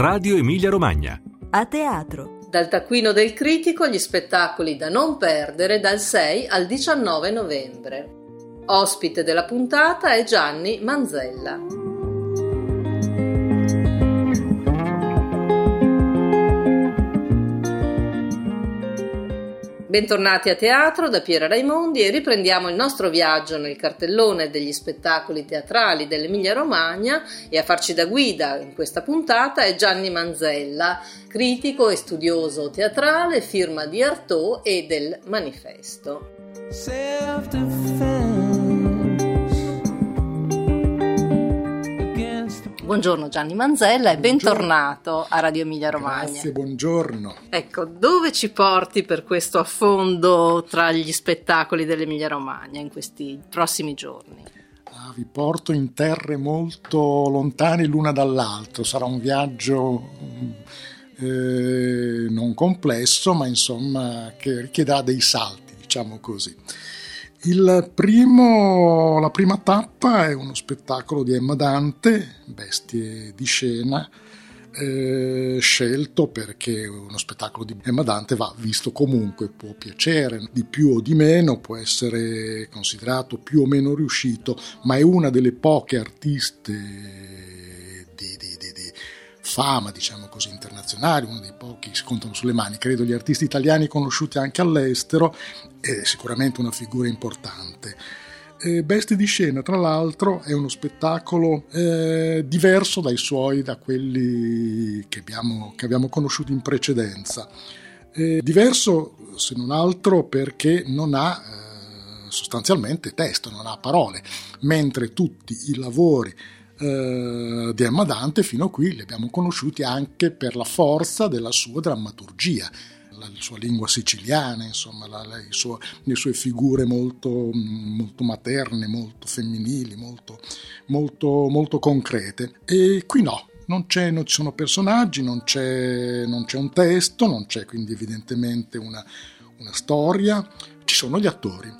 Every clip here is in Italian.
Radio Emilia Romagna. A teatro. Dal taccuino del critico gli spettacoli da non perdere dal 6 al 19 novembre. Ospite della puntata è Gianni Manzella. Bentornati a teatro da Piera Raimondi e riprendiamo il nostro viaggio nel cartellone degli spettacoli teatrali dell'Emilia Romagna e a farci da guida in questa puntata è Gianni Manzella, critico e studioso teatrale, firma di Artaud e del Manifesto. Self-defense. Buongiorno Gianni Manzella e buongiorno. bentornato a Radio Emilia Romagna. Grazie, buongiorno. Ecco, dove ci porti per questo affondo tra gli spettacoli dell'Emilia Romagna in questi prossimi giorni? Ah, vi porto in terre molto lontane l'una dall'altra, sarà un viaggio eh, non complesso, ma insomma che richiederà dei salti, diciamo così. Primo, la prima tappa è uno spettacolo di Emma Dante, Bestie di scena, eh, scelto perché uno spettacolo di Emma Dante va visto comunque, può piacere di più o di meno, può essere considerato più o meno riuscito, ma è una delle poche artiste fama, diciamo così, internazionali, uno dei pochi che si contano sulle mani, credo gli artisti italiani conosciuti anche all'estero è sicuramente una figura importante. Eh, Bestie di scena, tra l'altro, è uno spettacolo eh, diverso dai suoi, da quelli che abbiamo, che abbiamo conosciuto in precedenza. Eh, diverso, se non altro, perché non ha eh, sostanzialmente testo, non ha parole, mentre tutti i lavori eh, di Emma Dante fino a qui li abbiamo conosciuti anche per la forza della sua drammaturgia la sua lingua siciliana, insomma, la, la, suo, le sue figure molto, molto materne, molto femminili, molto, molto, molto concrete. E qui no, non, non, ci sono personaggi, non c'è, non c'è, un testo, non c'è quindi evidentemente una, una, storia, ci sono gli attori,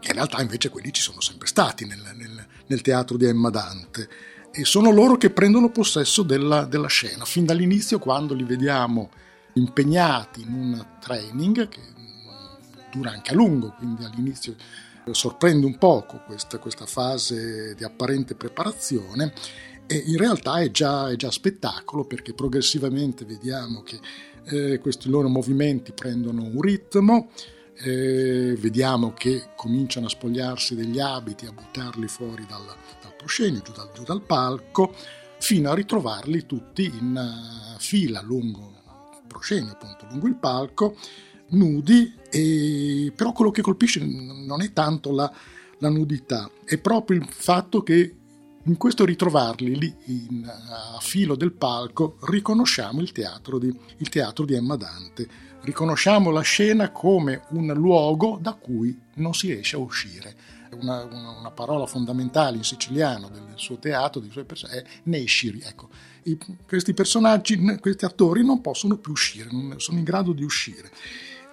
che in realtà invece quelli ci sono sempre stati nel, nel, nel teatro di Emma Dante. E sono loro che prendono possesso della, della scena, fin dall'inizio quando li vediamo impegnati in un training che dura anche a lungo, quindi all'inizio sorprende un poco questa, questa fase di apparente preparazione e in realtà è già, è già spettacolo perché progressivamente vediamo che eh, questi loro movimenti prendono un ritmo, eh, vediamo che cominciano a spogliarsi degli abiti, a buttarli fuori dal, dal proscenio, giù dal, giù dal palco, fino a ritrovarli tutti in uh, fila lungo proscenio, appunto, lungo il palco, nudi, e, però quello che colpisce non è tanto la, la nudità, è proprio il fatto che in questo ritrovarli lì in, a filo del palco riconosciamo il teatro, di, il teatro di Emma Dante, riconosciamo la scena come un luogo da cui non si riesce a uscire. Una, una, una parola fondamentale in siciliano del suo teatro, dei suoi personaggi, è nesciri. Ecco, i, questi personaggi, questi attori non possono più uscire, non sono in grado di uscire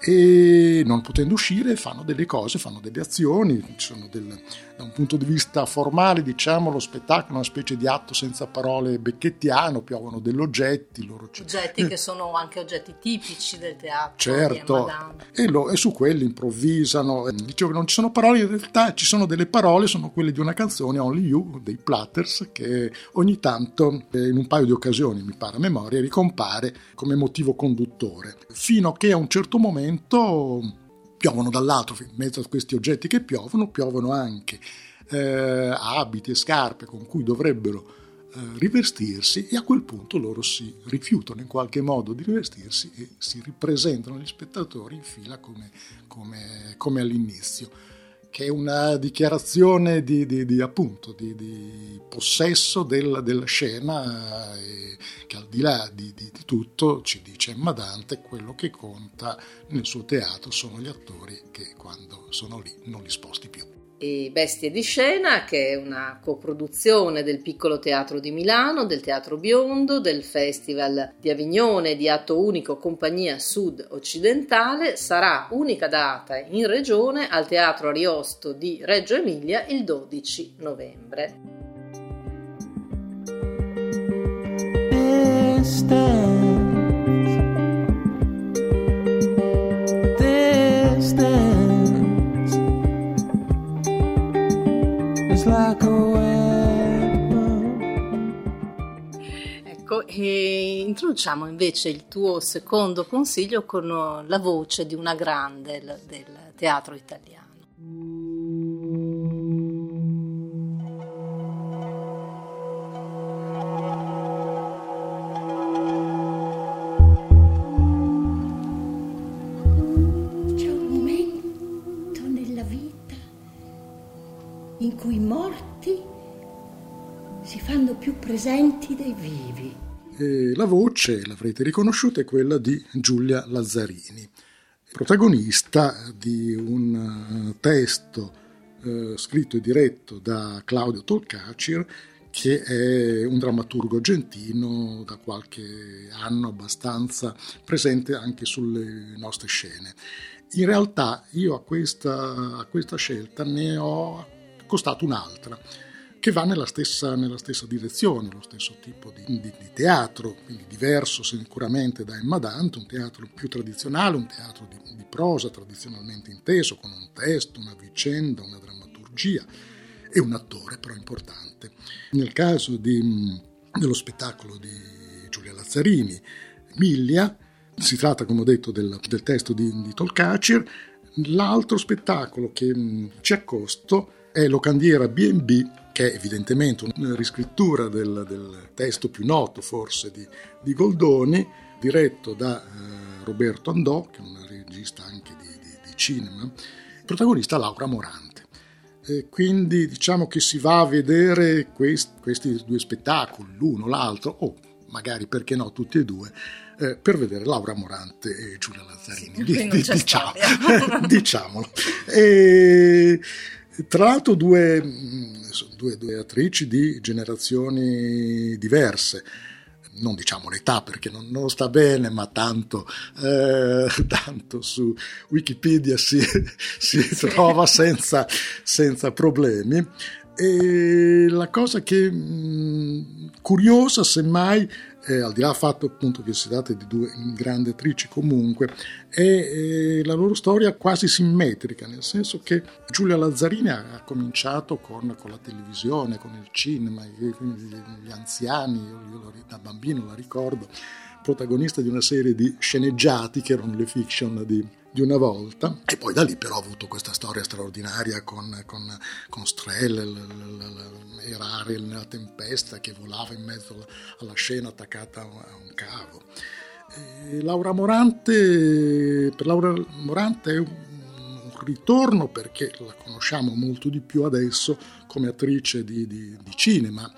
e non potendo uscire fanno delle cose, fanno delle azioni, del, da un punto di vista formale diciamo lo spettacolo è una specie di atto senza parole becchettiano, piovono degli oggetti. Loro oggetti che sono anche oggetti tipici del teatro. Certo, e, lo, e, su quelli improvvisano. Dicevo che non ci sono parole, in realtà ci sono delle parole, sono quelle di una canzone, Only You, dei Platters, che ogni tanto, eh, in un paio di occasioni mi pare a memoria, ricompare come motivo conduttore, fino a che a un certo momento momento piovono dall'altro, in mezzo a questi oggetti che piovono, piovono anche eh, abiti e scarpe con cui dovrebbero eh, rivestirsi e a quel punto loro si rifiutano in qualche modo di rivestirsi e si ripresentano gli spettatori in fila come, come, come all'inizio che è una dichiarazione di, di, di, appunto, di possesso del, della scena eh, che al di là di, tutto ci dice Emma Dante quello che conta nel suo teatro sono gli attori che quando sono lì non li sposti più e Bestie di scena, che è una coproduzione del Piccolo Teatro di Milano, del Teatro Biondo, del Festival di Avignone di Atto Unico Compagnia Sud Occidentale, sarà unica data in regione al Teatro Ariosto di Reggio Emilia il 12 novembre. Ecco, introduciamo invece il tuo secondo consiglio con la voce di una grande del teatro italiano. in cui i morti si fanno più presenti dei vivi. E la voce, l'avrete riconosciuta, è quella di Giulia Lazzarini, protagonista di un eh, testo eh, scritto e diretto da Claudio Tolcacir, che è un drammaturgo argentino da qualche anno abbastanza presente anche sulle nostre scene. In realtà io a questa, a questa scelta ne ho costato un'altra che va nella stessa, nella stessa direzione, lo stesso tipo di, di, di, teatro, quindi diverso sicuramente da Emma Dante, un teatro più tradizionale, un teatro di, di prosa tradizionalmente inteso, con un testo, una vicenda, una drammaturgia e un attore però importante. Nel caso dello spettacolo di Giulia Lazzarini, Miglia, si tratta, come ho detto, del, del testo di, di Tolcacir, l'altro spettacolo che ci accosto è Locandiera B&B che è evidentemente una riscrittura del, del testo più noto forse di, di Goldoni, diretto da eh, Roberto Andò, che è un regista anche di, di, di cinema, protagonista Laura Morante. E quindi diciamo che si va a vedere questi, questi due spettacoli, l'uno, l'altro, o magari perché no tutti e due, eh, per vedere Laura Morante e Giulia Lazzarini. Di, di, diciamo, diciamolo. E, tra l'altro due, due, due, attrici di generazioni diverse, non diciamo l'età perché non, non sta bene, ma tanto, eh, tanto su Wikipedia si, si sì. trova senza, senza problemi. E la cosa che mh, mm, curiosa, semmai, eh, al di là del fatto appunto che si tratta di due grandi attrici comunque, è eh, la loro storia quasi simmetrica, nel senso che Giulia Lazzarini ha, cominciato con, con, la televisione, con il cinema, gli, gli anziani, io, io da bambino la ricordo, protagonista di una serie di sceneggiati che erano le fiction di di una volta e poi da lì però ho avuto questa storia straordinaria con, con, con Strell, Erare nella tempesta che volava in mezzo alla scena attaccata a un cavo. E Laura Morante, per Laura Morante è un ritorno perché la conosciamo molto di più adesso come attrice di, di, di cinema.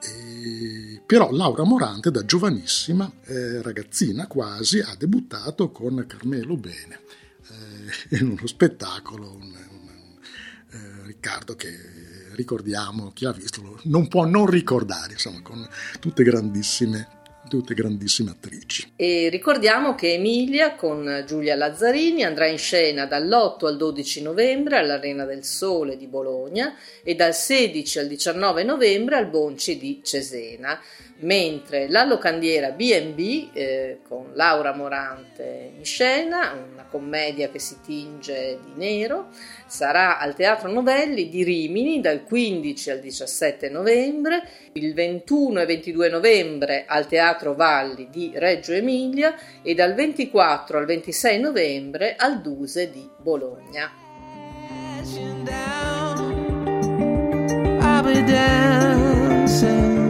E, però Laura Morante da giovanissima eh, ragazzina quasi ha debuttato con Carmelo Bene eh, in uno spettacolo, un, un, eh, Riccardo che ricordiamo, chi l'ha visto non può non ricordare, insomma, con tutte grandissime tutte grandissime attrici. E ricordiamo che Emilia con Giulia Lazzarini andrà in scena dall'8 al 12 novembre all'Arena del Sole di Bologna e dal 16 al 19 novembre al Bonci di Cesena mentre la locandiera B&B eh, con Laura Morante in scena, una commedia che si tinge di nero, sarà al Teatro Novelli di Rimini dal 15 al 17 novembre, il 21 e 22 novembre al Teatro Valli di Reggio Emilia e dal 24 al 26 novembre al Duse di Bologna. Be dancing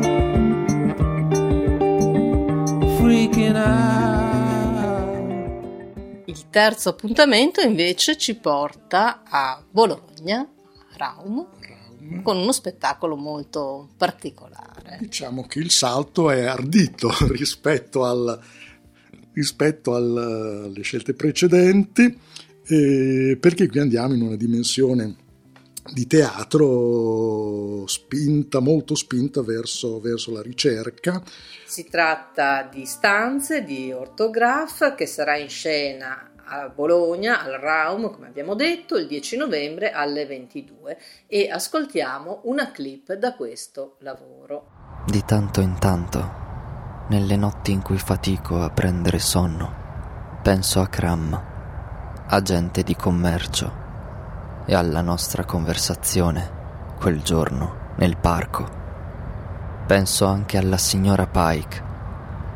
Il terzo appuntamento invece ci porta a Bologna, Raum, Raum, con uno spettacolo molto particolare. Diciamo che il salto è ardito rispetto, al, rispetto al, alle scelte precedenti, eh, perché qui andiamo in una dimensione di teatro spinta, molto spinta verso, verso, la ricerca. Si tratta di stanze di ortograph che sarà in scena a Bologna, al Raum, come abbiamo detto, il 10 novembre alle 22 e ascoltiamo una clip da questo lavoro. Di tanto in tanto nelle notti in cui fatico a prendere sonno, penso a Cram, agente di commercio, e alla nostra conversazione quel giorno nel parco. Penso anche alla signora Pike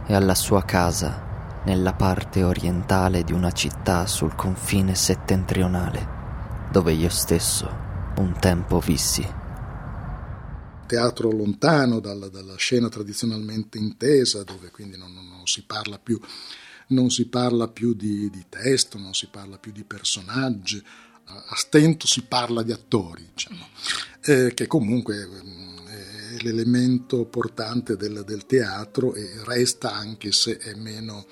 e alla sua casa nella parte orientale di una città sul confine settentrionale, dove io stesso un tempo vissi. Teatro lontano dalla, dalla scena tradizionalmente intesa, dove quindi non, non, non si parla più, non si parla più di, di, testo, non si parla più di personaggi, a stento si parla di attori, diciamo, eh, che comunque è l'elemento portante del, del, teatro e resta anche se è meno,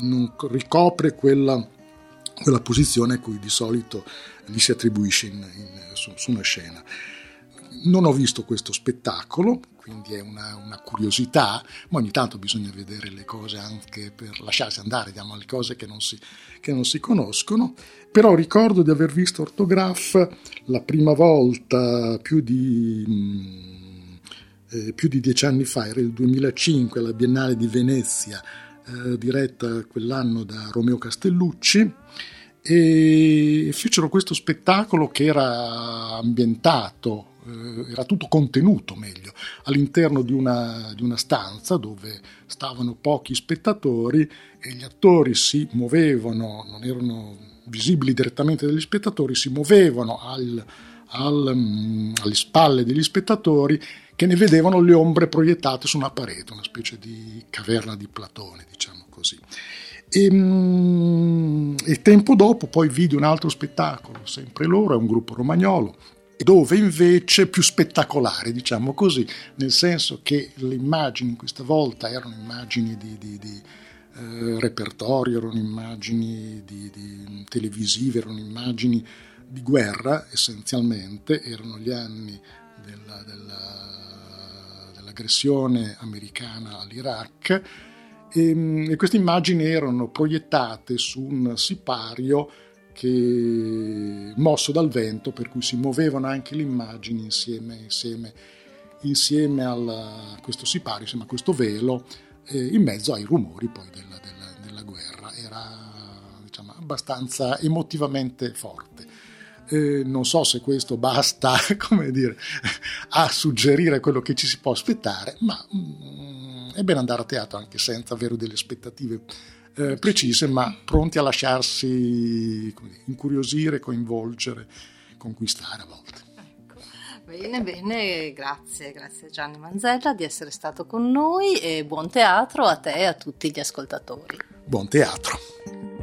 non ricopre quella, quella posizione a cui di solito gli si attribuisce in, in, su, su, una scena. Non ho visto questo spettacolo, quindi è una, una, curiosità, ma ogni tanto bisogna vedere le cose anche per lasciarsi andare, diamo alle cose che non, si, che non si conoscono. Però ricordo di aver visto Ortograph la prima volta più di mm, eh, più di dieci anni fa, era il 2005, alla Biennale di Venezia, eh, diretta quell'anno da Romeo Castellucci, e fecero questo spettacolo che era ambientato, era tutto contenuto meglio, all'interno di una, di una stanza dove stavano pochi spettatori e gli attori si muovevano, non erano visibili direttamente dagli spettatori, si muovevano al, al, mm, alle spalle degli spettatori che ne vedevano le ombre proiettate su una parete, una specie di caverna di Platone, diciamo così. E, mm, e tempo dopo poi vidi un altro spettacolo, sempre loro, è un gruppo romagnolo, dove invece più spettacolare, diciamo così, nel senso che le immagini questa volta erano immagini di, di, di eh, repertorio, erano immagini di, di televisive, erano immagini di guerra essenzialmente, erano gli anni della, della dell'aggressione americana all'Iraq e, ehm, e queste immagini erano proiettate su un sipario che, mosso dal vento, per cui si muovevano anche le immagini insieme, insieme, insieme a questo sipario, insieme a questo velo, eh, in mezzo ai rumori poi della, della, della guerra. Era diciamo, abbastanza emotivamente forte. Eh, non so se questo basta, dire, a suggerire quello che ci si può aspettare, ma mm, è bene andare a teatro anche senza avere delle aspettative eh, precise, ma pronti a lasciarsi dire, incuriosire, coinvolgere, conquistare a volte. Ecco. Bene, bene, grazie, grazie Gianni Manzella di essere stato con noi e buon teatro a te e a tutti gli ascoltatori. Buon teatro.